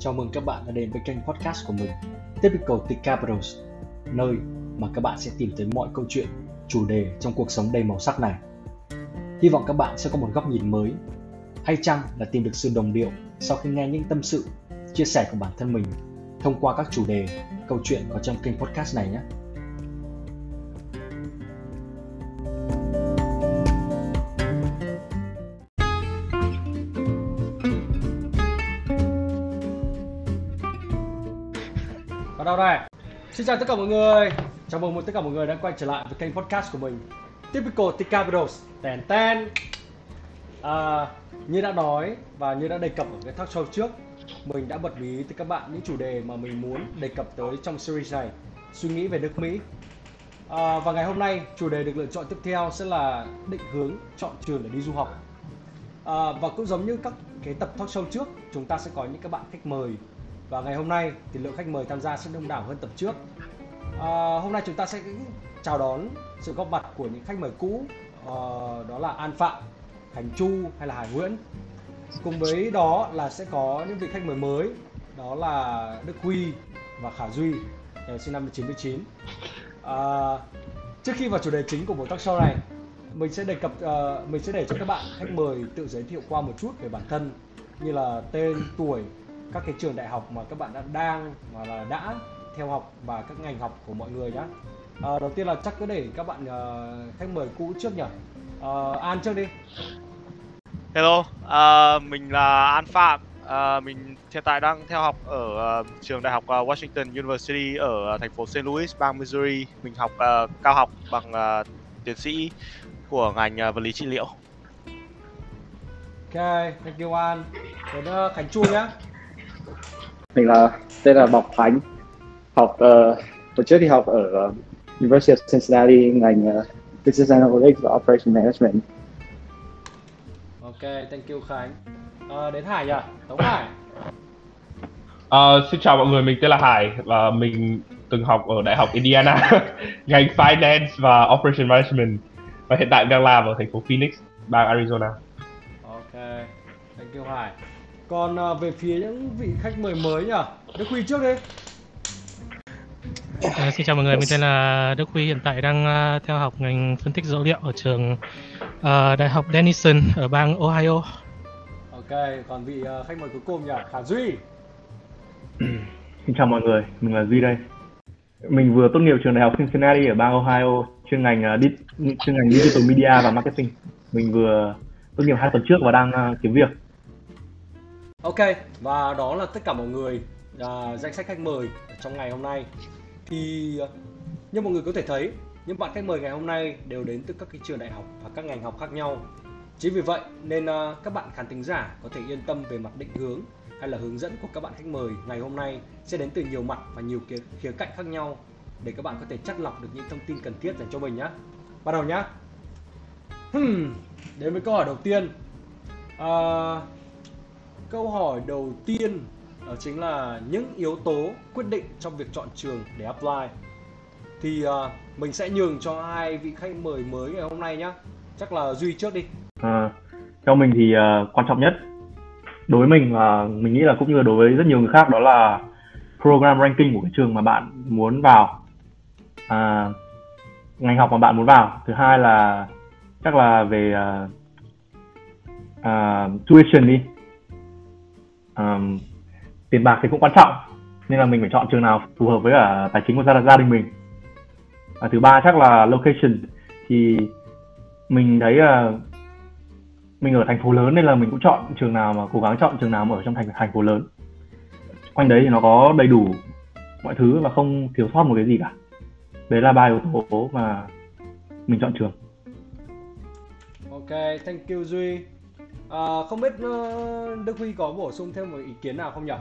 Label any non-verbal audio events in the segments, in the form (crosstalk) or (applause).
chào mừng các bạn đã đến với kênh podcast của mình Typical T Capitals, nơi mà các bạn sẽ tìm thấy mọi câu chuyện, chủ đề trong cuộc sống đầy màu sắc này. Hy vọng các bạn sẽ có một góc nhìn mới, hay chăng là tìm được sự đồng điệu sau khi nghe những tâm sự, chia sẻ của bản thân mình thông qua các chủ đề, câu chuyện có trong kênh podcast này nhé. Xin chào tất cả mọi người. Chào mừng tất cả mọi người đã quay trở lại với kênh podcast của mình. Typical Tika Capitals. Tèn ten. À, như đã nói và như đã đề cập ở cái talk show trước, mình đã bật mí tới các bạn những chủ đề mà mình muốn đề cập tới trong series này. Suy nghĩ về nước Mỹ. À, và ngày hôm nay chủ đề được lựa chọn tiếp theo sẽ là định hướng chọn trường để đi du học. À, và cũng giống như các cái tập talk show trước, chúng ta sẽ có những các bạn khách mời và ngày hôm nay thì lượng khách mời tham gia sẽ đông đảo hơn tập trước. À, hôm nay chúng ta sẽ chào đón sự góp mặt của những khách mời cũ à, đó là An Phạm, Thành Chu hay là Hải Nguyễn. Cùng với đó là sẽ có những vị khách mời mới đó là Đức Huy và Khả Duy đều sinh năm 1999. À, trước khi vào chủ đề chính của buổi talk show này, mình sẽ đề cập uh, mình sẽ để cho các bạn khách mời tự giới thiệu qua một chút về bản thân như là tên, tuổi, các cái trường đại học mà các bạn đã đang và là đã theo học và các ngành học của mọi người nhé. À, đầu tiên là chắc cứ để các bạn uh, khách mời cũ trước nhỉ. Uh, An trước đi. Hello, uh, mình là An Phạm. Uh, mình hiện tại đang theo học ở uh, trường đại học uh, Washington University ở uh, thành phố St. Louis, bang Missouri. Mình học uh, cao học bằng uh, tiến sĩ của ngành uh, vật lý trị liệu. Ok, thank you An. Đến uh, Khánh Chu nhá. Mình là tên là Bọc Khánh học uh, hồi trước thì học ở uh, University of Cincinnati ngành uh, Business Analytics và Operation Management Ok, thank you Khánh. À, đến Hải nhỉ? Tống Hải. Ờ, xin chào mọi người, mình tên là Hải và mình từng học ở Đại học Indiana (laughs) ngành Finance và Operation Management và hiện tại đang làm ở thành phố Phoenix, bang Arizona. Ok, thank you Hải. Còn à, về phía những vị khách mời mới nhỉ? Đức Huy trước đi. À, xin chào mọi người, mình tên là Đức Huy, hiện tại đang uh, theo học ngành phân tích dữ liệu ở trường uh, Đại học Denison ở bang Ohio. Ok, còn vị uh, khách mời cuối cùng nhỉ? Khả Duy. (clears throat) Xin chào mọi người, mình là Duy đây. Mình vừa tốt nghiệp trường đại học Cincinnati ở bang Ohio, chuyên ngành uh, chuyên ngành Digital Media và Marketing. Mình vừa tốt nghiệp hai tuần trước và đang uh, kiếm việc. Ok, và đó là tất cả mọi người à, danh sách khách mời trong ngày hôm nay. Thì à, như mọi người có thể thấy, những bạn khách mời ngày hôm nay đều đến từ các cái trường đại học và các ngành học khác nhau. Chính vì vậy nên à, các bạn khán thính giả có thể yên tâm về mặt định hướng hay là hướng dẫn của các bạn khách mời ngày hôm nay sẽ đến từ nhiều mặt và nhiều khía, khía cạnh khác nhau để các bạn có thể chắt lọc được những thông tin cần thiết dành cho mình nhé. Bắt đầu nhé. Hmm, đến với câu hỏi đầu tiên. À, Câu hỏi đầu tiên đó chính là những yếu tố quyết định trong việc chọn trường để apply. Thì uh, mình sẽ nhường cho hai vị khách mời mới ngày hôm nay nhé. Chắc là Duy trước đi. À, theo mình thì uh, quan trọng nhất đối với mình và mình nghĩ là cũng như là đối với rất nhiều người khác đó là program ranking của cái trường mà bạn muốn vào. À, ngành học mà bạn muốn vào. Thứ hai là chắc là về uh, uh, tuition đi um, tiền bạc thì cũng quan trọng nên là mình phải chọn trường nào phù hợp với cả tài chính của gia, gia đình mình. Và thứ ba chắc là location. Thì mình thấy là mình ở thành phố lớn nên là mình cũng chọn trường nào mà cố gắng chọn trường nào mà ở trong thành thành phố lớn. Quanh đấy thì nó có đầy đủ mọi thứ và không thiếu sót một cái gì cả. Đấy là ba yếu tố mà mình chọn trường. Ok, thank you Duy. À, không biết ờ, Đức Huy có bổ sung thêm một ý kiến nào không nhỉ?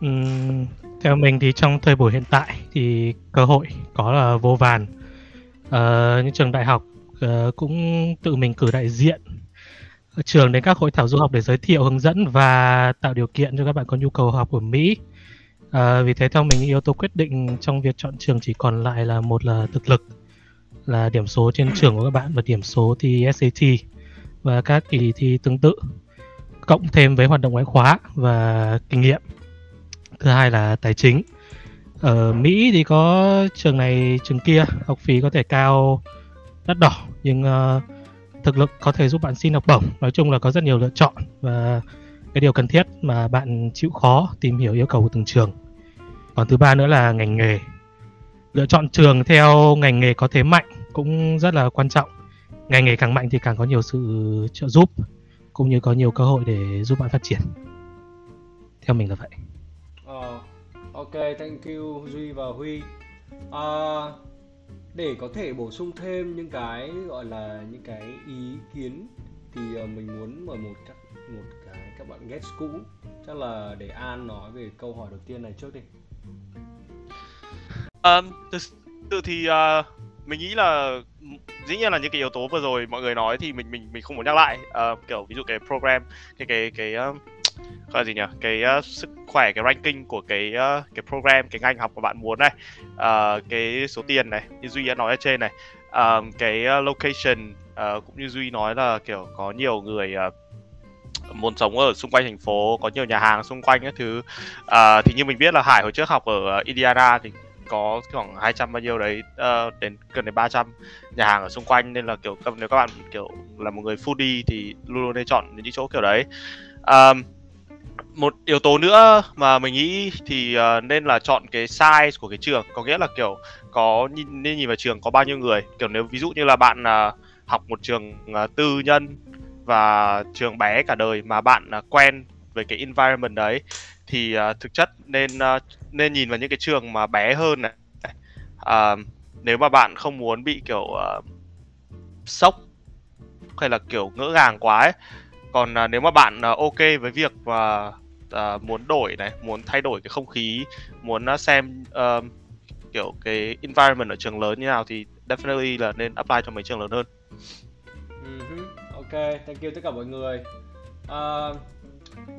Ừm, theo mình thì trong thời buổi hiện tại thì cơ hội có là vô vàn. À, những trường đại học ờ, cũng tự mình cử đại diện trường đến các hội thảo du học để giới thiệu, hướng dẫn và tạo điều kiện cho các bạn có nhu cầu học ở Mỹ. À, vì thế theo mình yếu tố quyết định trong việc chọn trường chỉ còn lại là một là thực lực là điểm số trên trường của các bạn và điểm số thi SAT và các kỳ thi tương tự cộng thêm với hoạt động ngoại khóa và kinh nghiệm. Thứ hai là tài chính. Ở Mỹ thì có trường này trường kia học phí có thể cao đắt đỏ nhưng uh, thực lực có thể giúp bạn xin học bổng. Nói chung là có rất nhiều lựa chọn và cái điều cần thiết mà bạn chịu khó tìm hiểu yêu cầu của từng trường. Còn thứ ba nữa là ngành nghề. Lựa chọn trường theo ngành nghề có thế mạnh cũng rất là quan trọng ngành nghề càng mạnh thì càng có nhiều sự trợ giúp cũng như có nhiều cơ hội để giúp bạn phát triển theo mình là vậy Ờ, ok, thank you Duy và Huy. Ờ, để có thể bổ sung thêm những cái gọi là những cái ý kiến thì ờ, mình muốn mời một các một cái các bạn guest cũ chắc là để An nói về câu hỏi đầu tiên này trước đi. Um, thực sự thì uh, mình nghĩ là dĩ nhiên là những cái yếu tố vừa rồi mọi người nói thì mình mình mình không muốn nhắc lại. Uh, kiểu ví dụ cái program cái cái cái uh, gọi là gì nhỉ? Cái uh, sức khỏe cái ranking của cái uh, cái program cái ngành học mà bạn muốn này. Uh, cái số tiền này như duy đã nói ở trên này. Um, cái uh, location uh, cũng như duy nói là kiểu có nhiều người uh, muốn sống ở xung quanh thành phố có nhiều nhà hàng xung quanh các thứ. Uh, thì như mình biết là hải hồi trước học ở Indiana thì có khoảng 200 bao nhiêu đấy uh, đến gần đến 300 nhà hàng ở xung quanh. Nên là kiểu nếu các bạn kiểu là một người foodie thì luôn luôn nên chọn những chỗ kiểu đấy. Um, một yếu tố nữa mà mình nghĩ thì uh, nên là chọn cái size của cái trường. Có nghĩa là kiểu có nhìn, nên nhìn vào trường có bao nhiêu người. Kiểu nếu ví dụ như là bạn uh, học một trường uh, tư nhân và trường bé cả đời mà bạn uh, quen về cái environment đấy thì uh, thực chất nên uh, nên nhìn vào những cái trường mà bé hơn này uh, nếu mà bạn không muốn bị kiểu uh, sốc hay là kiểu ngỡ ngàng quá ấy còn uh, nếu mà bạn uh, ok với việc mà uh, muốn đổi này muốn thay đổi cái không khí muốn uh, xem uh, kiểu cái environment ở trường lớn như nào thì definitely là nên apply cho mấy trường lớn hơn Uh-huh. Ok, thank you tất cả mọi người. Uh,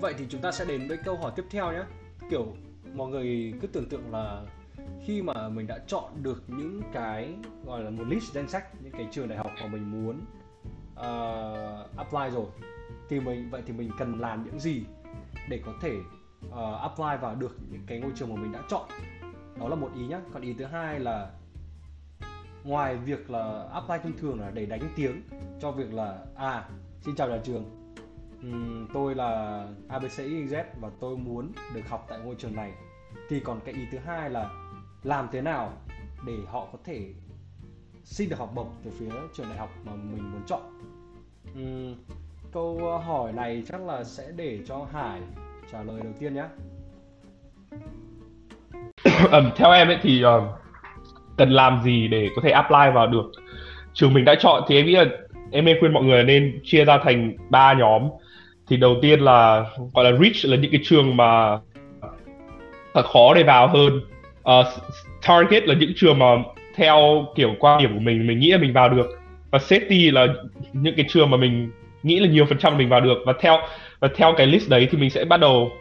vậy thì chúng ta sẽ đến với câu hỏi tiếp theo nhé. Kiểu mọi người cứ tưởng tượng là khi mà mình đã chọn được những cái gọi là một list danh sách những cái trường đại học mà mình muốn uh, apply rồi thì mình vậy thì mình cần làm những gì để có thể uh, apply vào được những cái ngôi trường mà mình đã chọn đó là một ý nhá còn ý thứ hai là ngoài việc là apply thông thường là để đánh tiếng cho việc là à xin chào nhà trường Tôi là ABCXYZ e, và tôi muốn được học tại ngôi trường này. Thì còn cái ý thứ hai là làm thế nào để họ có thể xin được học bổng từ phía trường đại học mà mình muốn chọn? Uhm, câu hỏi này chắc là sẽ để cho Hải trả lời đầu tiên nhé. (coughs) Um, theo em ấy thì uh, cần làm gì để có thể apply vào được? Trường mình đã chọn thì em nghĩ là em nên khuyên mọi người nên chia ra thành ba nhóm thì đầu tiên là gọi là rich là những cái trường mà thật khó để vào hơn. Uh, target là những trường mà theo kiểu quan điểm của mình mình nghĩ là mình vào được. Và safety là những cái trường mà mình nghĩ là nhiều phần trăm mình vào được. Và theo và theo cái list đấy thì mình sẽ bắt đầu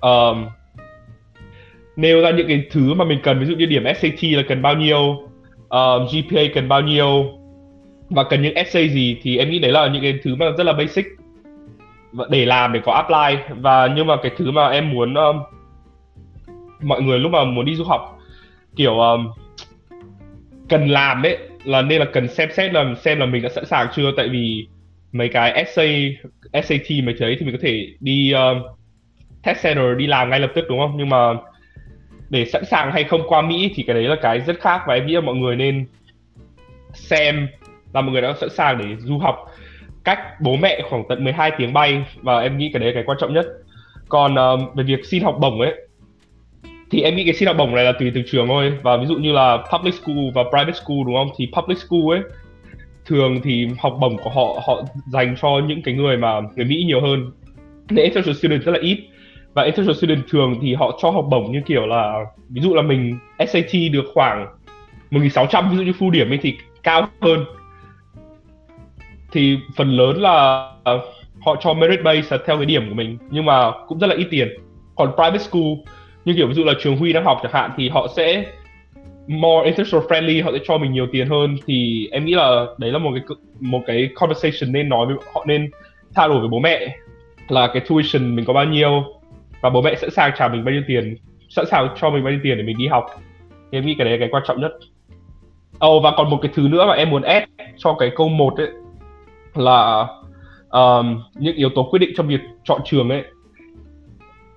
um, nêu ra những cái thứ mà mình cần. Ví dụ như điểm SAT là cần bao nhiêu um, GPA cần bao nhiêu và cần những essay gì thì em nghĩ đấy là những cái thứ mà rất là basic để làm để có apply. Và nhưng mà cái thứ mà em muốn um, mọi người lúc mà muốn đi du học kiểu um, cần làm đấy là nên là cần xem xét là xem là mình đã sẵn sàng chưa? Tại vì mấy cái essay SAT mấy thế thì mình có thể đi um, test center đi làm ngay lập tức đúng không? Nhưng mà để sẵn sàng hay không qua Mỹ thì cái đấy là cái rất khác. Và em nghĩ là mọi người nên xem là mọi người đã sẵn sàng để du học cách bố mẹ khoảng tận 12 tiếng bay và em nghĩ cái đấy là cái quan trọng nhất. Còn uh, về việc xin học bổng ấy thì em nghĩ cái xin học bổng này là tùy từng trường thôi. Và ví dụ như là public school và private school đúng không? Thì public school ấy thường thì học bổng của họ họ dành cho những cái người mà người Mỹ nhiều hơn. Nên international student rất là ít. Và international student thường thì họ cho học bổng như kiểu là ví dụ là mình SAT được khoảng 1600 ví dụ như full điểm ấy thì cao hơn thì phần lớn là họ cho merit base theo cái điểm của mình nhưng mà cũng rất là ít tiền. Còn private school như kiểu ví dụ là trường Huy đang học chẳng hạn thì họ sẽ more international friendly họ sẽ cho mình nhiều tiền hơn. Thì em nghĩ là đấy là một cái một cái conversation nên nói với họ nên trao đổi với bố mẹ là cái tuition mình có bao nhiêu và bố mẹ sẵn sàng trả mình bao nhiêu tiền sẵn sàng cho mình bao nhiêu tiền để mình đi học. Thì em nghĩ cái đấy là cái quan trọng nhất. Ồ oh, và còn một cái thứ nữa mà em muốn add cho cái câu một ấy là um, những yếu tố quyết định trong việc chọn trường ấy.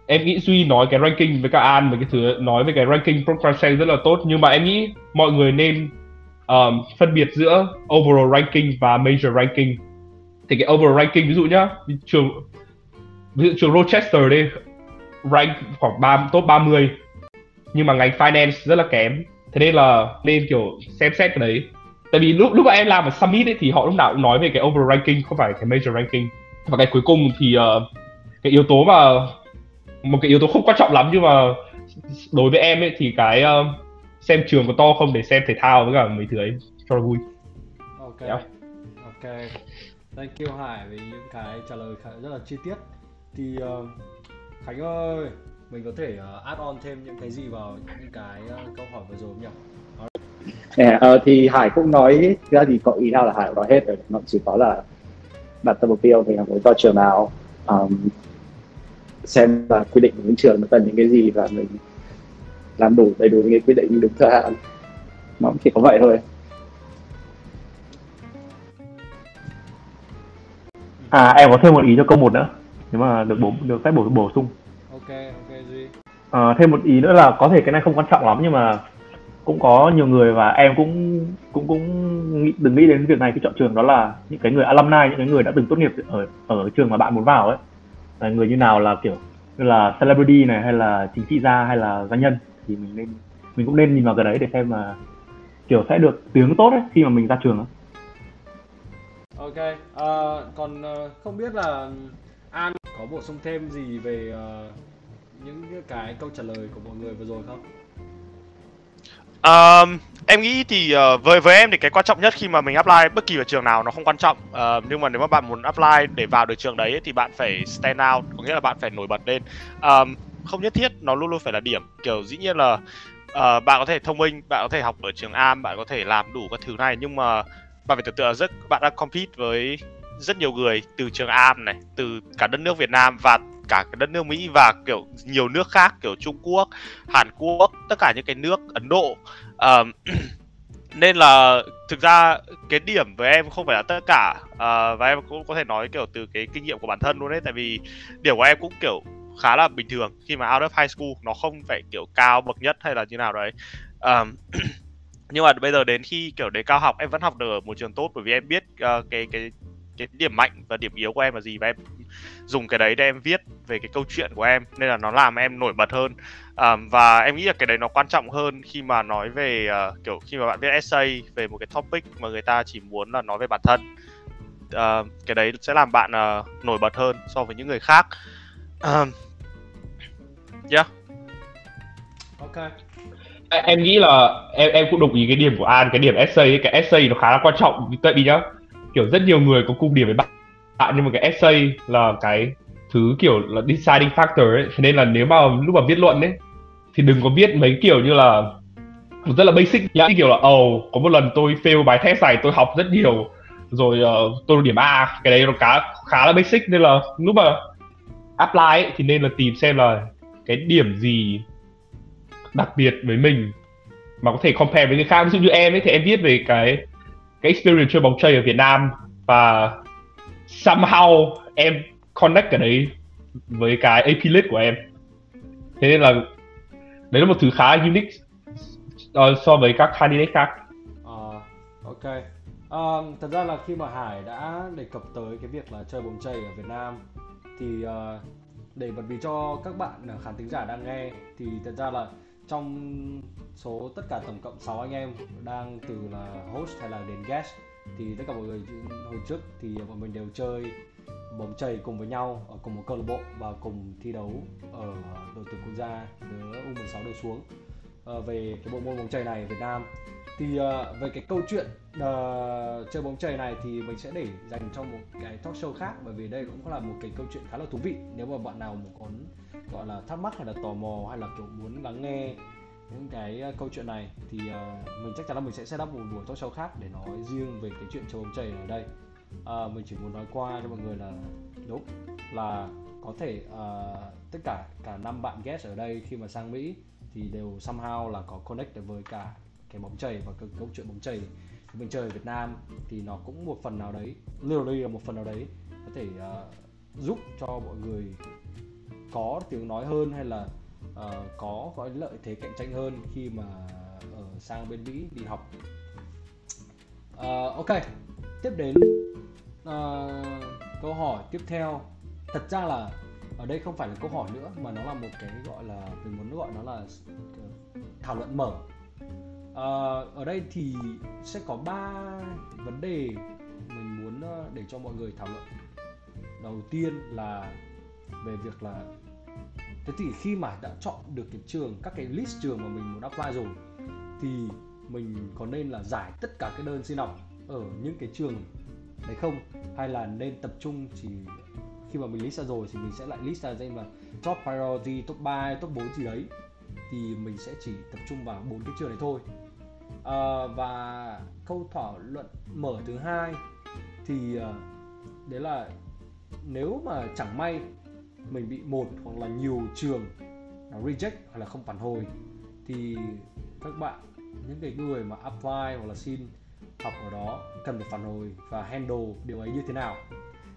Em nghĩ duy nói cái ranking với cả an về cái thứ nói về cái ranking program rất là tốt nhưng mà em nghĩ mọi người nên um, phân biệt giữa overall ranking và major ranking. Thì cái overall ranking ví dụ nhá trường ví dụ trường Rochester đây rank khoảng 3, top 30 nhưng mà ngành finance rất là kém. Thế nên là nên kiểu xem xét cái đấy tại vì lúc lúc mà em làm ở summit ấy thì họ lúc nào cũng nói về cái overall ranking không phải cái major ranking. Và cái cuối cùng thì uh, cái yếu tố mà một cái yếu tố không quan trọng lắm nhưng mà đối với em ấy thì cái uh, xem trường có to không để xem thể thao với cả mấy thứ ấy cho nó vui. Ok. Yeah. ok. Thank you hải vì những cái trả lời khá, rất là chi tiết. Thì uh, khánh ơi mình có thể uh, add on thêm những cái gì vào những cái uh, câu hỏi vừa rồi không nhỉ Yeah, uh, thì Hải cũng nói ra thì có ý nào là Hải nói hết rồi. Nó chỉ có là đặt ra mục tiêu mình muốn vào trường nào um, xem và quy định của những trường nó cần những cái gì và mình làm đủ đầy đủ những cái quy định đúng thời hạn. Nó chỉ có vậy thôi. À em có thêm một ý cho câu một nữa nếu mà được bổ được phép bổ bổ sung. Ok ok duy. À, thêm một ý nữa là có thể cái này không quan trọng lắm nhưng mà cũng có nhiều người và em cũng cũng cũng nghĩ, đừng nghĩ đến việc này. Khi chọn trường đó là những cái người alumni những cái người đã từng tốt nghiệp ở ở trường mà bạn muốn vào ấy. Là người như nào là kiểu như là celebrity này hay là chính trị gia hay là doanh nhân thì mình nên mình cũng nên nhìn vào cái đấy để xem là kiểu sẽ được tiếng tốt ấy khi mà mình ra trường ấy. ok uh, còn uh, không biết là an có bổ sung thêm gì về uh, những cái câu trả lời của mọi người vừa rồi không? Um, em nghĩ thì uh, với với em thì cái quan trọng nhất khi mà mình apply bất kỳ ở trường nào nó không quan trọng. Uh, nhưng mà nếu mà bạn muốn apply để vào được trường đấy thì bạn phải stand out có nghĩa là bạn phải nổi bật lên. Um, không nhất thiết nó luôn luôn phải là điểm. Kiểu dĩ nhiên là uh, bạn có thể thông minh bạn có thể học ở trường am bạn có thể làm đủ các thứ này nhưng mà bạn phải tưởng tượng rất bạn đang compete với rất nhiều người từ trường am này từ cả đất nước Việt Nam và cả cái đất nước Mỹ và kiểu nhiều nước khác kiểu Trung Quốc, Hàn Quốc, tất cả những cái nước Ấn Độ. Uh, (clears throat) nên là thực ra cái điểm với em không phải là tất cả uh, và em cũng có thể nói kiểu từ cái kinh nghiệm của bản thân luôn đấy tại vì điểm của em cũng kiểu khá là bình thường khi mà out of high school nó không phải kiểu cao bậc nhất hay là như nào đấy um, (clears throat) nhưng mà bây giờ đến khi kiểu đến cao học em vẫn học được ở một trường tốt bởi vì em biết uh, cái cái cái điểm mạnh và điểm yếu của em là gì và em dùng cái đấy để em viết về cái câu chuyện của em nên là nó làm em nổi bật hơn. Um, và em nghĩ là cái đấy nó quan trọng hơn khi mà nói về uh, kiểu khi mà bạn viết essay về một cái topic mà người ta chỉ muốn là nói về bản thân. Uh, cái đấy sẽ làm bạn uh, nổi bật hơn so với những người khác. Um, yeah. Ok. Em nghĩ là em em cũng đồng ý cái điểm của An cái điểm essay ấy, cái essay nó khá là quan trọng tại vì nhá. Kiểu rất nhiều người có cùng điểm với bạn À, tạo như một cái essay là cái thứ kiểu là deciding factor ấy. Thế nên là nếu mà lúc mà viết luận ấy thì đừng có viết mấy kiểu như là rất là basic nhá. Kiểu là ồ oh, có một lần tôi fail bài test này tôi học rất nhiều rồi uh, tôi điểm A. Cái đấy nó khá khá là basic. Nên là lúc mà apply ấy, thì nên là tìm xem là cái điểm gì đặc biệt với mình mà có thể compare với người khác. Ví dụ như em ấy thì em viết về cái cái experience chơi bóng chày ở Việt Nam và somehow em connect cái đấy với cái AP list của em. Thế nên là đấy là một thứ khá unique uh, so với các candidate khác. Uh, ok. Uh, thật ra là khi mà Hải đã đề cập tới cái việc là chơi bóng chày ở Việt Nam thì uh, để bật mí cho các bạn khán thính giả đang nghe thì thật ra là trong số tất cả tổng cộng 6 anh em đang từ là host hay là đến guest thì tất cả mọi người hồi trước thì bọn mình đều chơi bóng chày cùng với nhau ở cùng một câu lạc bộ và cùng thi đấu ở đội tuyển quốc gia đứa U16 đều xuống. À, về cái bộ môn bóng chày này ở Việt Nam. Thì uh, về cái câu chuyện uh, chơi bóng chày này thì mình sẽ để dành cho một cái talk show khác bởi vì đây cũng là một cái câu chuyện khá là thú vị. Nếu mà bạn nào muốn gọi là thắc mắc hay là tò mò hay là kiểu muốn lắng nghe những cái ờ, câu chuyện này thì uh, mình chắc chắn là mình sẽ set up một buổi talk show khác để nói riêng về cái chuyện châu bóng chày ở đây. Uh, mình chỉ muốn nói qua cho mọi người là đúng là có thể uh, tất cả cả năm bạn guest ở đây khi mà sang Mỹ thì đều somehow là có connect được với cả cái bóng chày và cái câu chuyện bóng chày mình chơi ở Việt Nam thì nó cũng một phần nào đấy literally là một phần nào đấy có thể uh, giúp cho mọi người có tiếng nói hơn hay là uh, có có lợi thế cạnh tranh hơn khi mà ở sang bên Mỹ đi học. Uh, ok tiếp đến uh, câu hỏi tiếp theo. Thật ra là ở đây không phải là câu hỏi nữa mà nó là một cái gọi là mình muốn gọi nó là thảo luận mở. À, ở đây thì sẽ có ba vấn đề mình muốn để cho mọi người thảo luận. Đầu tiên là về việc là thế thì khi mà đã chọn được cái trường các cái list trường mà mình muốn apply rồi thì mình có nên là giải tất cả cái đơn xin học ở những cái trường đấy không? Hay là nên tập trung chỉ khi mà mình list ra rồi thì mình sẽ lại list ra danh là top priority top 3 top 4 gì đấy thì mình sẽ chỉ tập trung vào bốn cái trường này thôi. À, và câu thảo luận mở thứ hai thì à, đấy là nếu mà chẳng may mình bị một hoặc là nhiều trường nó reject hoặc là không phản hồi thì các bạn những cái người mà apply hoặc là xin học ở đó cần phải phản hồi và handle điều ấy như thế nào.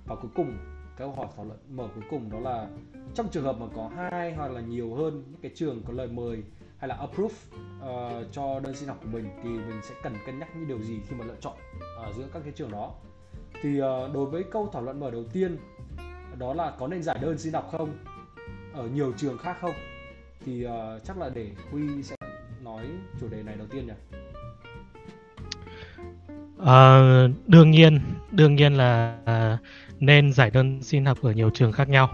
Và cuối cùng câu hỏi thảo luận mở cuối cùng đó là trong trường hợp mà có hai hoặc là nhiều hơn những cái trường có lời mời hay là approve uh, cho đơn xin học của mình thì mình sẽ cần cân nhắc những điều gì khi mà lựa chọn uh, giữa các cái trường đó. Thì uh, đối với câu thảo luận mở đầu tiên đó là có nên giải đơn xin học không? Ở nhiều trường khác không? Thì uh, chắc là để huy sẽ nói chủ đề này đầu tiên nhỉ? Uh, đương nhiên đương nhiên là uh, nên giải đơn xin học ở nhiều trường khác nhau.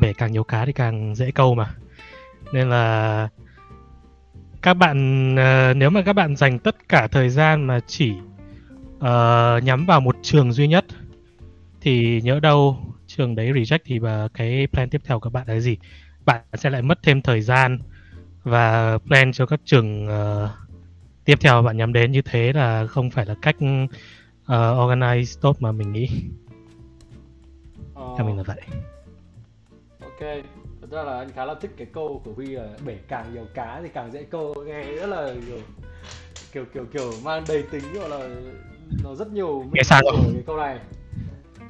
Bể càng nhiều cá thì càng dễ câu mà. Nên là các bạn uh, nếu mà các bạn dành tất cả thời gian mà chỉ uh, nhắm vào một trường duy nhất thì nhớ đâu trường đấy reject thì và cái plan tiếp theo của các bạn là gì? Bạn sẽ lại mất thêm thời gian và plan cho các trường uh, tiếp theo bạn nhắm đến như thế là không phải là cách uh, organize tốt mà mình nghĩ. Theo mình là vậy. Ok. Thật ra là anh khá là thích cái câu của huy là bể càng nhiều cá thì càng dễ câu. Nghe rất là kiểu kiểu kiểu, kiểu mang đầy tính gọi là nó rất nhiều nghe sang rồi. cái câu này.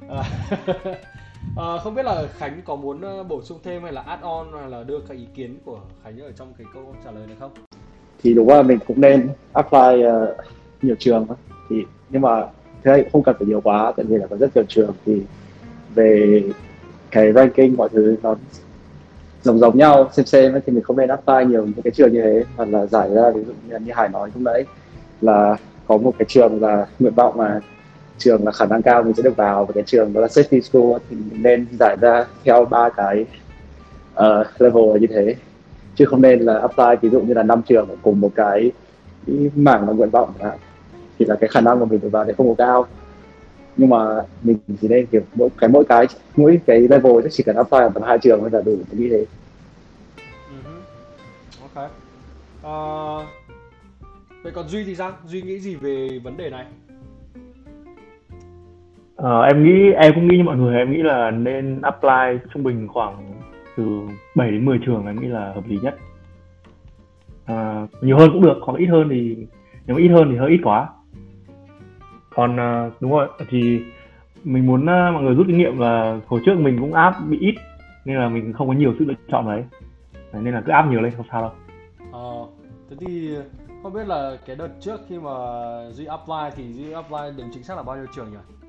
À, (laughs) à, không biết là khánh có muốn ờ, bổ sung thêm hay là add on hay là đưa các ý kiến của khánh ở trong cái câu trả lời này không? Thì đúng là mình cũng nên apply uh, nhiều trường thì nhưng mà thế không cần phải nhiều quá tại vì là có rất nhiều trường. Thì về cái ranking mọi thứ nó giống giống nhau xem xem thì mình không nên apply nhiều những cái trường như thế. Hoặc là giải ra ví dụ như, như hải nói lúc nãy là có một cái trường là nguyện vọng mà trường là khả năng cao mình sẽ được vào và cái trường đó là safety school thì mình nên giải ra theo ba cái uh, level như thế. Chứ không nên là apply ví dụ như là năm trường cùng một cái, cái mảng là nguyện vọng thì là cái khả năng của mình được vào thì không có cao. Nhưng mà mình chỉ nên kiểu mỗi cái mỗi cái mỗi cái level chỉ cần apply ở tầm hai trường thôi là đủ như thế. Uh-huh. ok. Uh, vậy còn duy thì sao? Duy nghĩ gì về vấn đề này? Uh, em nghĩ em cũng nghĩ như mọi người em nghĩ là nên apply trung bình khoảng từ 7 đến 10 trường em nghĩ là hợp lý nhất. Uh, nhiều hơn cũng được hoặc ít hơn thì nếu ít hơn thì hơi ít quá. Còn uh, đúng rồi thì mình muốn uh, mọi người rút kinh nghiệm là hồi trước mình cũng áp bị ít nên là mình không có nhiều sự lựa chọn đấy. Nên là cứ áp nhiều lên không sao đâu. Ờ thế thì không biết là cái đợt trước khi mà duy apply thì duy apply điểm chính xác là bao nhiêu trường nhỉ?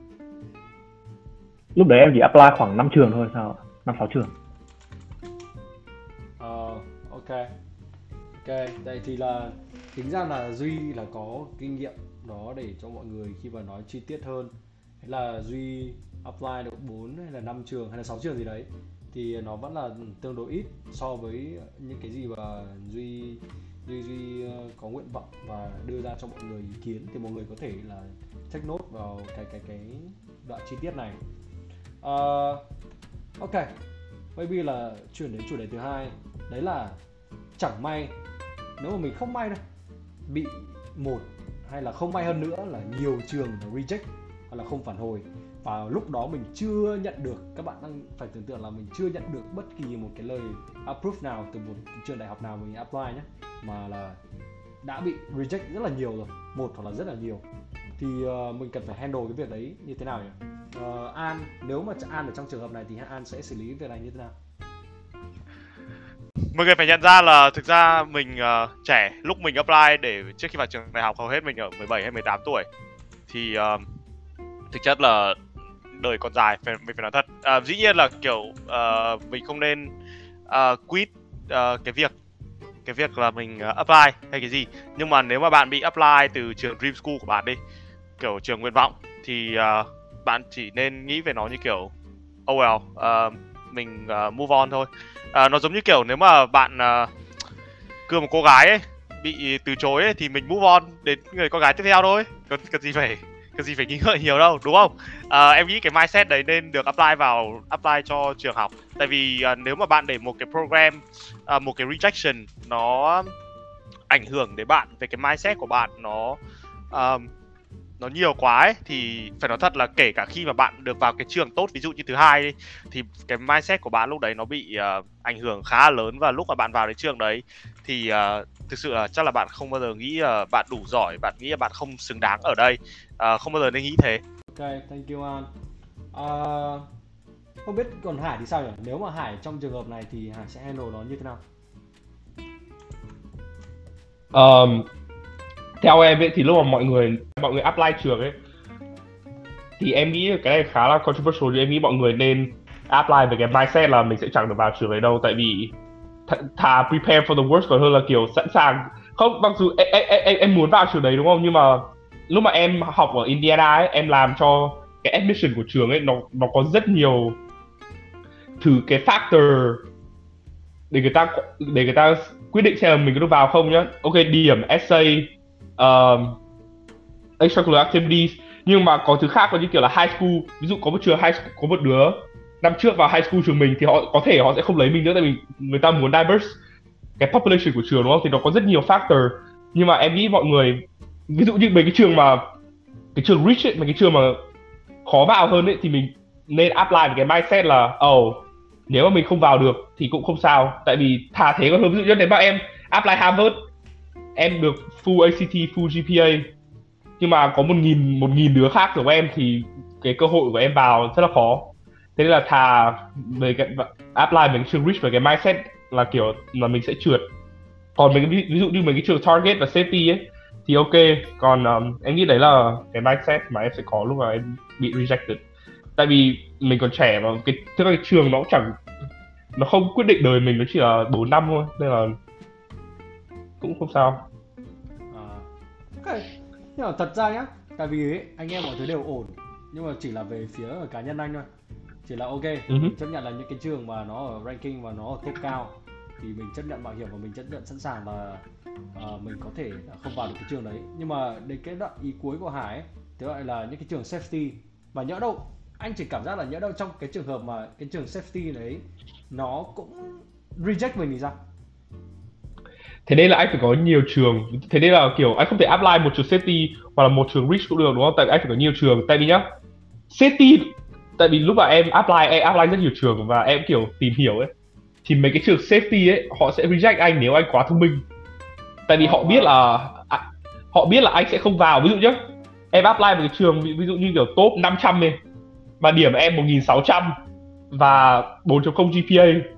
Lúc đấy em chỉ apply khoảng 5 trường thôi, sao năm, sáu trường. Ờ ok. Ok, đây thì là, tính ra là duy là có kinh nghiệm đó để cho mọi người khi mà nói chi tiết hơn. Hay là duy apply được 4 hay là 5 trường hay là 6 trường gì đấy, thì nó vẫn là tương đối ít so với những cái gì mà duy duy duy ờ, có nguyện vọng và đưa ra cho mọi người ý kiến. Thì mọi người có thể là check note vào cái cái cái đoạn chi tiết này uh, ok. Maybe là chuyển đến chủ đề thứ hai. Đấy là chẳng may nếu mà mình không may đâu bị một hay là không may hơn nữa là nhiều trường reject hoặc là không phản hồi. Và lúc đó mình chưa nhận được các bạn đang phải tưởng tượng là mình chưa nhận được bất kỳ một cái lời approve nào từ một trường đại học nào mình apply nhé. Mà là đã bị reject rất là nhiều rồi một hoặc là rất là nhiều thì uh, mình cần phải handle cái việc đấy như thế nào nhỉ? Uh, An nếu mà An ở trong trường hợp này thì An sẽ xử lý việc này như thế nào? Mọi người phải nhận ra là thực ra mình uh, trẻ lúc mình apply để trước khi vào trường đại học hầu hết mình ở 17 hay 18 tuổi. Thì uh, thực chất là đời còn dài phải mình phải nói thật. Uh, dĩ nhiên là kiểu uh, mình không nên uh, quit uh, cái việc cái việc là mình uh, apply hay cái gì. Nhưng mà nếu mà bạn bị apply từ trường dream school của bạn đi kiểu trường nguyện vọng thì uh, bạn chỉ nên nghĩ về nó như kiểu oh well uh, mình uh, move on thôi. Uh, nó giống như kiểu nếu mà bạn uh, cưa một cô gái ấy bị từ chối ấy, thì mình move on đến người con gái tiếp theo thôi. Cần cần gì phải cần gì phải nghĩ ngợi nhiều đâu đúng không? À, em nghĩ cái mindset đấy nên được apply vào apply cho trường học. Tại vì à, nếu mà bạn để một cái program à, một cái rejection nó ảnh hưởng đến bạn về cái mindset của bạn nó um, nó nhiều quá ấy thì phải nói thật là kể cả khi mà bạn được vào cái trường tốt ví dụ như thứ hai đi, thì cái mindset của bạn lúc đấy nó bị uh, ảnh hưởng khá lớn và lúc mà bạn vào đến trường đấy. Thì uh, thực sự là chắc là bạn không bao giờ nghĩ uh, bạn đủ giỏi bạn nghĩ là bạn không xứng đáng ở đây. Uh, không bao giờ nên nghĩ thế. Ok thank you an. Uh, không biết còn hải thì sao nhỉ? Nếu mà hải trong trường hợp này thì hải sẽ handle nó như thế nào? Um, theo em ấy thì lúc mà mọi người mọi người apply trường ấy thì em nghĩ cái này khá là controversial. Em nghĩ mọi người nên apply về cái mindset là mình sẽ chẳng được vào trường này đâu. Tại vì th- thà prepare for the worst còn hơn là kiểu sẵn sàng. Không mặc dù em, em, em, em muốn vào trường đấy đúng không? Nhưng mà lúc mà em học ở Indiana ấy em làm cho cái admission của trường ấy nó nó có rất nhiều thử cái factor để người ta để người ta quyết định xem là mình có được vào không nhá. Ok điểm essay um, extracurricular activities nhưng mà có thứ khác có như kiểu là high school. Ví dụ có một trường high school, có một đứa năm trước vào high school trường mình thì họ có thể họ sẽ không lấy mình nữa tại vì người ta muốn diverse cái population của trường đúng không? Thì nó có rất nhiều factor. Nhưng mà em nghĩ mọi người ví dụ như mấy cái trường mà cái trường rich ấy, mấy cái trường mà khó vào hơn ấy thì mình nên apply cái mindset là oh nếu mà mình không vào được thì cũng không sao tại vì thà thế còn hơn. Ví dụ như nếu mà em apply Harvard em được full ACT full GPA nhưng mà có một nghìn một nghìn đứa khác của em thì cái cơ hội của em vào rất là khó. Thế nên là thà về cái apply mấy cái trường rich với cái mindset là kiểu là mình sẽ trượt. Còn mấy cái ví dụ như mấy cái trường target và safety ấy thì ok. Còn um, em nghĩ đấy là cái mindset mà em sẽ có lúc mà em bị rejected. Tại vì mình còn trẻ mà cái tức là cái trường nó cũng chẳng nó không quyết định đời mình nó chỉ là 4 năm thôi. Nên là cũng không sao. À, ok. Nhưng mà thật ra nhá tại vì ấy, anh em mọi thứ đều ổn. Nhưng mà chỉ là về phía ở cá nhân anh thôi. Chỉ là ok uh-huh. mình chấp nhận là những cái trường mà nó ở ranking và nó ở top cao thì mình chấp nhận mạo hiểm và mình chấp nhận sẵn sàng là uh, mình có thể không vào được cái trường đấy. Nhưng mà đến cái đoạn ý cuối của hải ấy, thế gọi là những cái trường safety. Và nhỡ đâu anh chỉ cảm giác là nhỡ đâu trong cái trường hợp mà cái trường safety đấy nó cũng reject mình thì sao thế nên là anh phải có nhiều trường. Thế nên là kiểu anh không thể apply một trường safety hoặc là một trường rich cũng được đúng không? Tại vì anh phải có nhiều trường. Tại vì nhá safety tại vì lúc mà em apply em apply rất nhiều trường và em kiểu tìm hiểu ấy thì mấy cái trường safety ấy họ sẽ reject anh nếu anh quá thông minh. Tại vì họ biết là à, họ biết là anh sẽ không vào. Ví dụ nhá em apply một cái trường ví dụ như kiểu top 500 này và điểm em 1600 và 4.0 GPA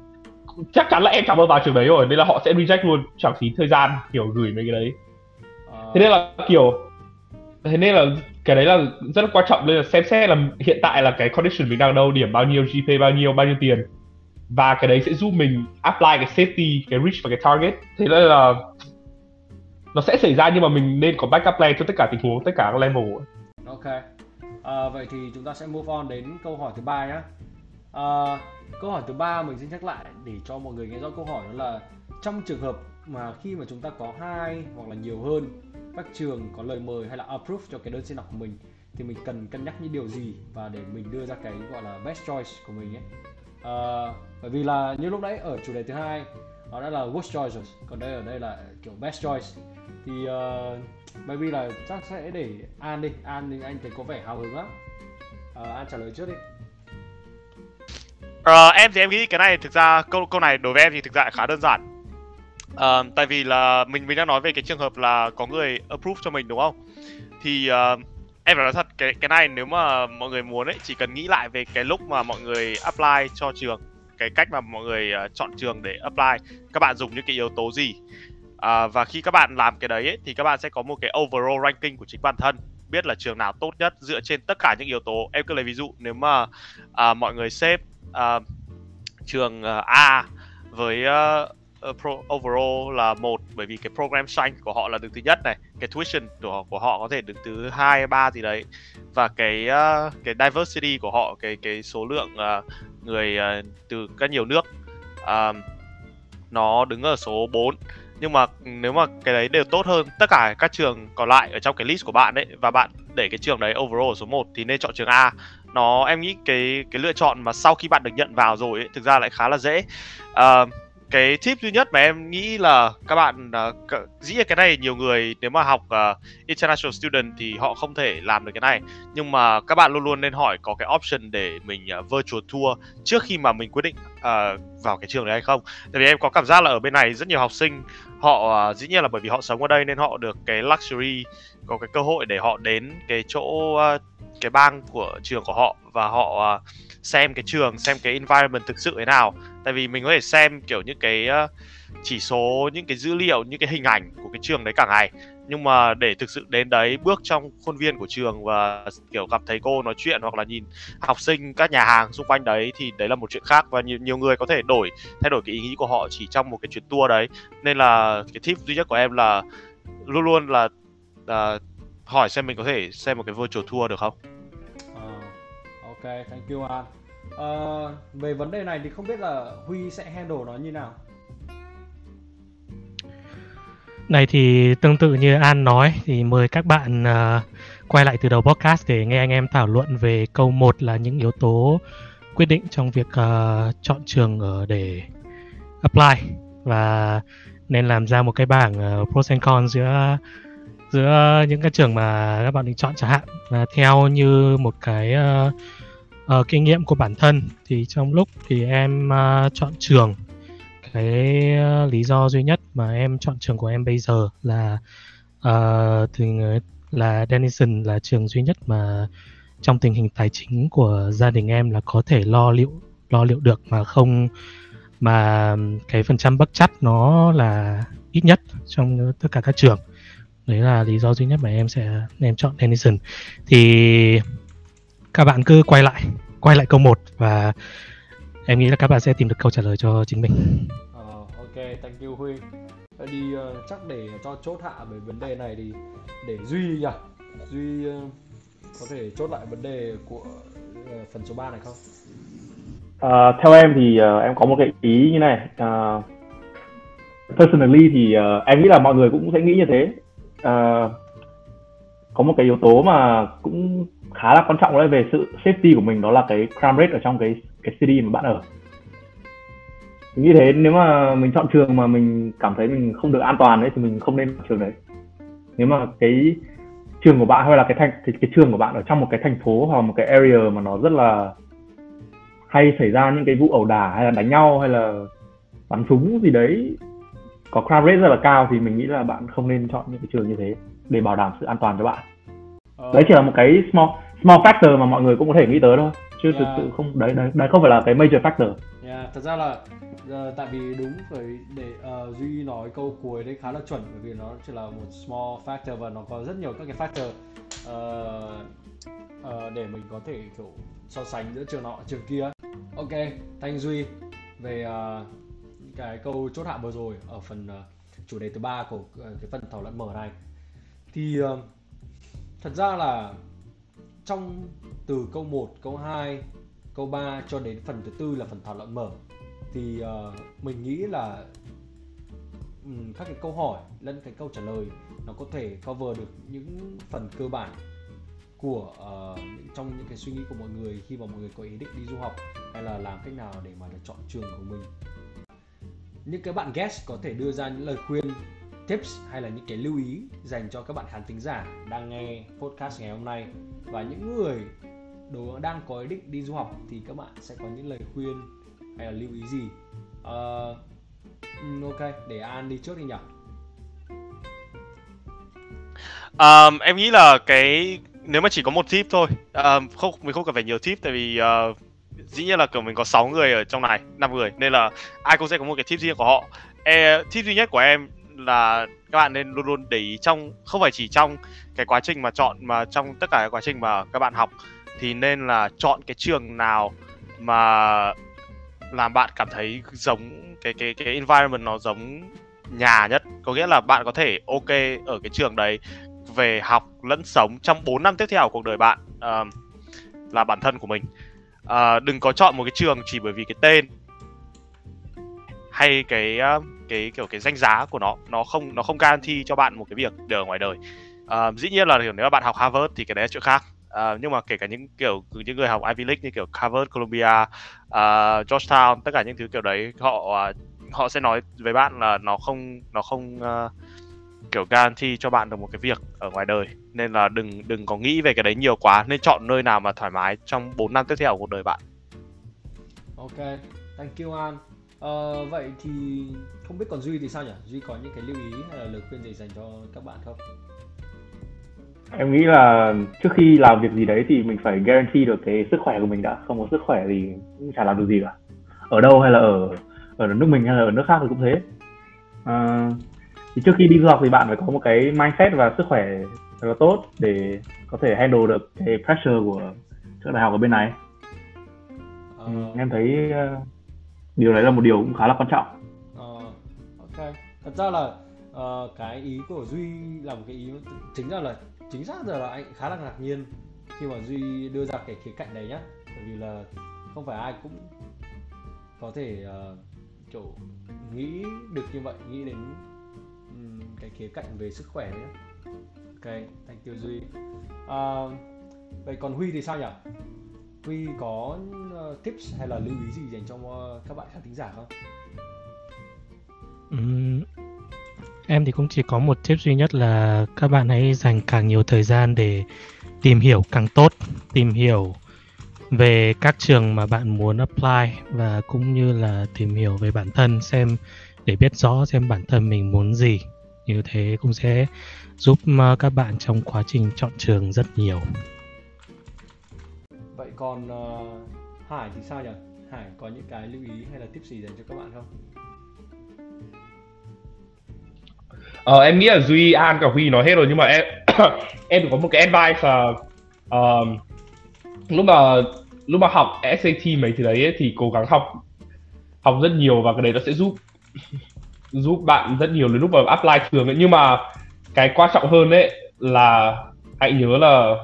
chắc chắn là em chẳng bao vào trường đấy rồi nên là họ sẽ reject luôn. Chẳng phí thời gian kiểu gửi mấy cái đấy. Thế nên là kiểu thế nên là cái đấy là rất là quan trọng. Nên là xem xét là hiện tại là cái condition mình đang đâu điểm bao nhiêu GPA bao nhiêu bao nhiêu tiền. Và cái đấy sẽ giúp mình apply cái safety cái reach và cái target. Thế nên là nó sẽ xảy ra nhưng mà mình nên có backup plan cho tất cả tình huống tất cả các level ok. À, vậy thì chúng ta sẽ move on đến câu hỏi thứ ba nhé à, câu hỏi thứ ba mình xin nhắc lại để cho mọi người nghe rõ câu hỏi đó là trong trường hợp mà khi mà chúng ta có hai hoặc là nhiều hơn các trường có lời mời hay là approve cho cái đơn xin học của mình thì mình cần cân nhắc những điều gì và để mình đưa ra cái gọi là best choice của mình ấy. À, bởi vì là như lúc nãy ở chủ đề thứ hai nó đã là worst choice còn đây ở đây là kiểu best choice. Thì ờ, uh, maybe là chắc sẽ để An đi. An thì anh thấy có vẻ hào hứng lắm. Uh, An trả lời trước đi. Ờ, em thì em nghĩ cái này thực ra câu câu này đối với em thì thực ra khá đơn giản. Ờ, tại vì là mình mình đang nói về cái trường hợp là có người approve cho mình đúng không? Thì uh, em phải nói thật cái cái này nếu mà mọi người muốn ấy chỉ cần nghĩ lại về cái lúc mà mọi người apply cho trường cái cách mà mọi người uh, chọn trường để apply các bạn dùng những cái yếu tố gì uh, và khi các bạn làm cái đấy ấy, thì các bạn sẽ có một cái overall ranking của chính bản thân biết là trường nào tốt nhất dựa trên tất cả những yếu tố em cứ lấy ví dụ nếu mà à, mọi người xếp uh, trường uh, A với uh, pro, overall là một bởi vì cái program strength của họ là đứng thứ nhất này cái tuition của của họ có thể đứng thứ hai ba gì đấy. Và cái uh, cái diversity của họ cái cái số lượng uh, người uh, từ các nhiều nước uh, nó đứng ở số 4 nhưng mà nếu mà cái đấy đều tốt hơn tất cả các trường còn lại ở trong cái list của bạn ấy và bạn để cái trường đấy overall số 1 thì nên chọn trường A nó em nghĩ cái cái lựa chọn mà sau khi bạn được nhận vào rồi ấy, thực ra lại khá là dễ. Uh, cái tip duy nhất mà em nghĩ là các bạn uh, dĩ nhiên cái này nhiều người nếu mà học uh, international student thì họ không thể làm được cái này. Nhưng mà các bạn luôn luôn nên hỏi có cái option để mình uh, virtual tour trước khi mà mình quyết định uh, vào cái trường đấy hay không. Tại vì em có cảm giác là ở bên này rất nhiều học sinh họ uh, dĩ nhiên là bởi vì họ sống ở đây nên họ được cái luxury có cái cơ hội để họ đến cái chỗ uh, cái bang của trường của họ và họ uh, xem cái trường xem cái environment thực sự thế nào. Tại vì mình có thể xem kiểu những cái uh, chỉ số những cái dữ liệu những cái hình ảnh của cái trường đấy cả ngày. Nhưng mà để thực sự đến đấy bước trong khuôn viên của trường và kiểu gặp thầy cô nói chuyện hoặc là nhìn học sinh các nhà hàng xung quanh đấy thì đấy là một chuyện khác. Và nhiều nhiều người có thể đổi thay đổi cái ý nghĩ của họ chỉ trong một cái chuyến tour đấy. Nên là cái tip duy nhất của em là luôn luôn là uh, hỏi xem mình có thể xem một cái virtual tour được không? Uh, ok, thank you An. Uh, về vấn đề này thì không biết là Huy sẽ handle nó như nào? Này thì tương tự như An nói thì mời các bạn uh, quay lại từ đầu podcast để nghe anh em thảo luận về câu 1 là những yếu tố quyết định trong việc uh, chọn trường ở để apply và nên làm ra một cái bảng uh, pros and cons giữa giữa những cái trường mà các bạn định chọn chẳng hạn. Và theo như một cái uh, uh, kinh nghiệm của bản thân thì trong lúc thì em uh, chọn trường cái uh, lý do duy nhất mà em chọn trường của em bây giờ là uh, thì là Denison là trường duy nhất mà trong tình hình tài chính của gia đình em là có thể lo liệu lo liệu được mà không mà cái phần trăm bất chắc nó là ít nhất trong tất cả các trường đấy là lý do duy nhất mà em sẽ em chọn Denison thì các bạn cứ quay lại quay lại câu 1 và em nghĩ là các bạn sẽ tìm được câu trả lời cho chính mình. Uh, ok, thank you Huy. Đi uh, chắc để cho chốt hạ về vấn đề này thì để Duy nhỉ? Duy uh, có thể chốt lại vấn đề của uh, phần số 3 này không? Uh, theo em thì uh, em có một cái ý như này. Uh, personally thì uh, em nghĩ là mọi người cũng sẽ nghĩ như thế. Uh, có một cái yếu tố mà cũng khá là quan trọng đấy về sự safety của mình đó là cái crime rate ở trong cái cái city mà bạn ở. Như nghĩ thế nếu mà mình chọn trường mà mình cảm thấy mình không được an toàn đấy thì mình không nên chọn trường đấy. Nếu mà cái trường của bạn hay là cái thành cái, cái trường của bạn ở trong một cái thành phố hoặc một cái area mà nó rất là hay xảy ra những cái vụ ẩu đả hay là đánh nhau hay là bắn súng gì đấy có crime rate rất là cao thì mình nghĩ là bạn không nên chọn những cái trường như thế để bảo đảm sự an toàn cho bạn. Ờ... đấy chỉ là một cái small small factor mà mọi người cũng có thể nghĩ tới thôi chứ yeah. thực sự không đấy đấy đấy không phải là cái major factor. Yeah, thật ra là uh, tại vì đúng phải để uh, duy nói câu cuối đấy khá là chuẩn bởi vì nó chỉ là một small factor và nó có rất nhiều các cái factor uh, uh, để mình có thể kiểu so sánh giữa trường nọ trường kia. Ok thanh duy. Về uh, cái câu chốt hạ vừa rồi ở phần uh, chủ đề thứ ba của uh, cái phần thảo luận mở này. Thì uh, thật ra là trong từ câu 1, câu 2, câu 3 cho đến phần thứ tư là phần thảo luận mở thì uh, mình nghĩ là um, các cái câu hỏi lẫn cái câu trả lời nó có thể cover được những phần cơ bản của uh, trong những cái suy nghĩ của mọi người khi mà mọi người có ý định đi du học hay là làm cách nào để mà chọn trường của mình những cái bạn guest có thể đưa ra những lời khuyên tips hay là những cái lưu ý dành cho các bạn khán thính giả đang nghe podcast ngày hôm nay. Và những người đồ đang có ý định đi du học thì các bạn sẽ có những lời khuyên hay là lưu ý gì? Uh, ok để an đi trước đi nhỉ? Um, em nghĩ là cái nếu mà chỉ có một tip thôi um, không mình không cần phải nhiều tip tại vì uh, dĩ nhiên là kiểu mình có 6 người ở trong này 5 người nên là ai cũng sẽ có một cái tip riêng của họ. E, tip duy nhất của em là các bạn nên luôn luôn để ý trong không phải chỉ trong cái quá trình mà chọn mà trong tất cả cái quá trình mà các bạn học thì nên là chọn cái trường nào mà làm bạn cảm thấy giống cái cái cái environment nó giống nhà nhất. Có nghĩa là bạn có thể ok ở cái trường đấy về học lẫn sống trong 4 năm tiếp theo của cuộc đời bạn uh, là bản thân của mình uh, đừng có chọn một cái trường chỉ bởi vì cái tên hay cái uh, cái kiểu cái danh giá của nó. Nó không nó không guarantee cho bạn một cái việc được ở ngoài đời. Uh, dĩ nhiên là nếu mà bạn học Harvard thì cái đấy là chuyện khác. Uh, nhưng mà kể cả những kiểu những người học Ivy League như kiểu Harvard, Columbia, uh, Georgetown tất cả những thứ kiểu đấy họ uh, họ sẽ nói với bạn là nó không nó không uh, kiểu guarantee cho bạn được một cái việc ở ngoài đời. Nên là đừng đừng có nghĩ về cái đấy nhiều quá. Nên chọn nơi nào mà thoải mái trong 4 năm tiếp theo của cuộc đời bạn. Ok thank you an. Uh, vậy thì không biết còn duy thì sao nhỉ? Duy có những cái lưu ý hay là lời khuyên gì dành cho các bạn không? Em nghĩ là trước khi làm việc gì đấy thì mình phải guarantee được cái sức khỏe của mình đã. Không có sức khỏe thì cũng chả làm được gì cả. Ở đâu hay là ở ở nước mình hay là ở nước khác thì cũng thế. À, thì trước khi đi du học thì bạn phải có một cái mindset và sức khỏe rất là tốt để có thể handle được cái pressure của trường đại học ở bên này. Uh, em thấy uh, điều đấy là một điều cũng khá là quan trọng. Uh, ok. Thật ra là uh, cái ý của duy là một cái ý chính ra là chính xác giờ là anh khá là ngạc nhiên khi mà duy đưa ra cái khía cạnh này nhá. Bởi vì là không phải ai cũng có thể uh, kiểu nghĩ được như vậy nghĩ đến cái khía cạnh về sức khỏe nữa. ok thank you duy. À, vậy còn huy thì sao nhỉ? Huy có ờ, tips hay là lưu ý gì dành cho ờ, các bạn khán thính giả không? Uhm, em thì cũng chỉ có một tip duy nhất là các bạn hãy dành càng nhiều thời gian để tìm hiểu càng tốt tìm hiểu về các trường mà bạn muốn apply và cũng như là tìm hiểu về bản thân xem để biết rõ xem bản thân mình muốn gì như thế cũng sẽ giúp ờ, các bạn trong quá trình chọn trường rất nhiều. Vậy còn uh, hải thì sao nhỉ? Hải có những cái lưu ý hay là tiếp gì dành cho các bạn không? Ờ, em nghĩ là Duy, An cả Huy nói hết rồi nhưng mà em (coughs) em có một cái advice là uh, lúc mà lúc mà học SAT mấy thứ đấy ấy, thì cố gắng học học rất nhiều và cái đấy nó sẽ giúp (laughs) giúp bạn rất nhiều lúc mà apply trường ấy. Nhưng mà cái quan trọng hơn đấy là hãy nhớ là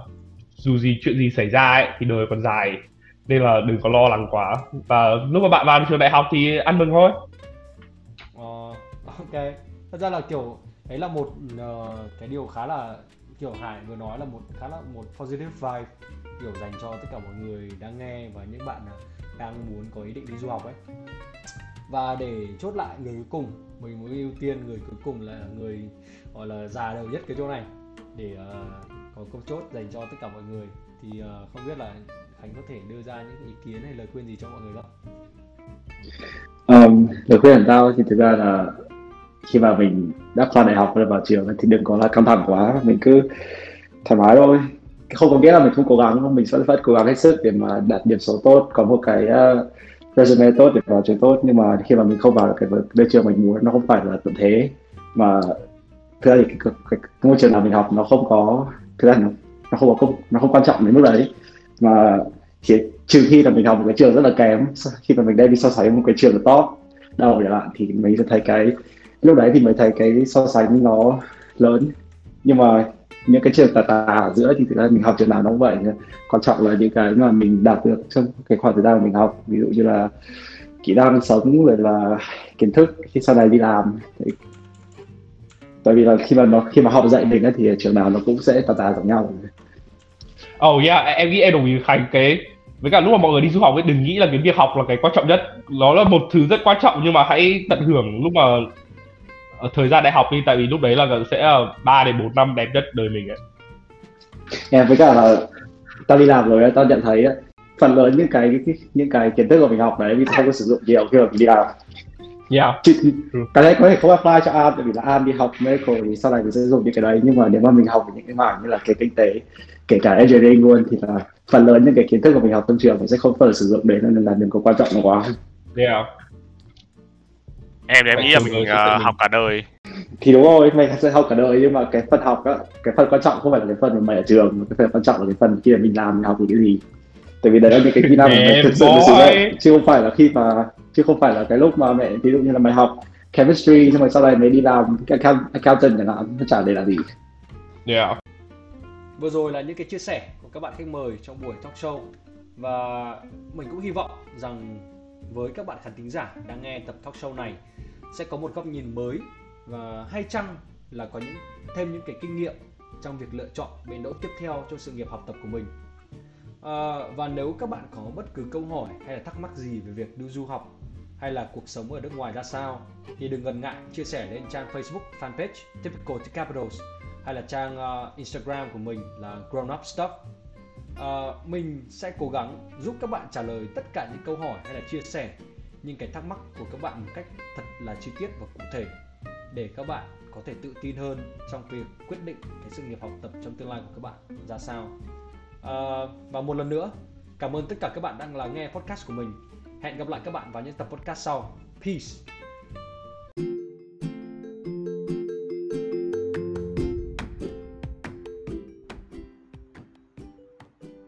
dù gì chuyện gì xảy ra ấy thì đời còn dài nên là đừng có lo lắng quá. Và lúc mà bạn vào trường đại học thì ăn mừng thôi. Ờ, ok. Thật ra là kiểu đấy là một uh, cái điều khá là kiểu hải vừa nói là một khá là một positive vibe kiểu dành cho tất cả mọi người đang nghe và những bạn à, đang muốn có ý định đi du học ấy và để chốt lại người cuối cùng mình muốn ưu tiên người cuối cùng là người gọi là già đầu nhất cái chỗ này. Để uh, có câu chốt dành cho tất cả mọi người. Thì uh, không biết là khánh có thể đưa ra những ý kiến hay lời khuyên gì cho mọi người không? Um, lời khuyên của tao thì thực ra là khi mà mình đã qua đại học và vào trường thì đừng có là căng thẳng quá. Mình cứ thoải mái thôi. Không có nghĩa là mình không cố gắng mình sẽ vẫn cố gắng hết sức để mà đạt điểm số tốt. Có một cái uh, resume tốt để vào trường tốt nhưng mà khi mà mình không vào được cái cái trường mình muốn nó không phải là tận thế. Mà thực ra thì cái, cái, cái, cái môi trường nào mình học nó không có thực ra nó, nó không có nó không quan trọng đến mức đấy. Mà chỉ trừ khi là mình học một cái trường rất là kém khi mà mình đem đi so sánh một cái trường top đâu chẳng hạn thì mình sẽ thấy cái lúc đấy thì mới thấy cái so sánh nó lớn. Nhưng mà những cái trường tà tà ở giữa thì thực ra mình học trường nào nó cũng vậy. Quan trọng là những cái mà mình đạt được trong cái khoảng thời gian mà mình học ví dụ như là kỹ năng sống rồi là kiến thức khi sau này đi làm. Thì tại vì là khi mà nó khi mà học dạy mình thì trường nào nó cũng sẽ tà tà giống nhau. Oh yeah, em nghĩ em đồng ý Khánh. Cái với cả lúc mà mọi người đi du học ấy đừng nghĩ là cái việc học là cái quan trọng nhất. Nó là một thứ rất quan trọng nhưng mà hãy tận hưởng lúc mà ở thời gian đại học đi tại vì lúc đấy là sẽ là 3 đến 4 năm đẹp nhất đời mình ấy. Yeah, với cả là tao đi làm rồi tao nhận thấy phần lớn những cái, những cái kiến thức của mình học đấy mình không có sử dụng nhiều khi mà mình đi làm Yeah. Chứ, cái đấy có thể không apply cho An tại vì là An đi học medical thì sau này mình sẽ dùng những cái đấy nhưng mà nếu mà mình học những cái mảng như là cái kinh tế kể cả engineering luôn thì là phần lớn những cái kiến thức của mình học trong trường mình sẽ không phần sử dụng đến nên là đừng có quan trọng quá Yeah. Em thì em nghĩ là mình mình. học cả đời thì đúng rồi mình sẽ học cả đời nhưng mà cái phần học á cái phần quan trọng không phải là cái phần mà mày ở trường mà cái phần quan trọng là cái phần khi mà mình làm mình học thì cái gì tại vì đấy là những cái kỹ năng mà mày thực sự mới sử dụng chứ không phải là khi mà chứ không phải là cái lúc mà mẹ ví dụ như là mày học chemistry nhưng mà sau này mày đi làm account, accountant chẳng hạn nó chả để là gì Yeah. Vừa rồi là những cái chia sẻ của các bạn khách mời trong buổi talk show và mình cũng hy vọng rằng với các bạn khán thính giả đang nghe tập talk show này sẽ có một góc nhìn mới và hay chăng là có những thêm những cái kinh nghiệm trong việc lựa chọn bến đỗ tiếp theo trong sự nghiệp học tập của mình. À, và nếu các bạn có bất cứ câu hỏi hay là thắc mắc gì về việc đi du học hay là cuộc sống ở nước ngoài ra sao thì đừng ngần ngại chia sẻ lên trang Facebook fanpage Typical to Capitals hay là trang uh, Instagram của mình là Grown Up Stuff. Uh, mình sẽ cố gắng giúp các bạn trả lời tất cả những câu hỏi hay là chia sẻ những cái thắc mắc của các bạn một cách thật là chi tiết và cụ thể để các bạn có thể tự tin hơn trong việc quyết định cái sự nghiệp học tập trong tương lai của các bạn ra sao. à, và một lần nữa, cảm ơn tất cả các bạn đang lắng nghe podcast của mình. Hẹn gặp lại các bạn vào những tập podcast sau. Peace.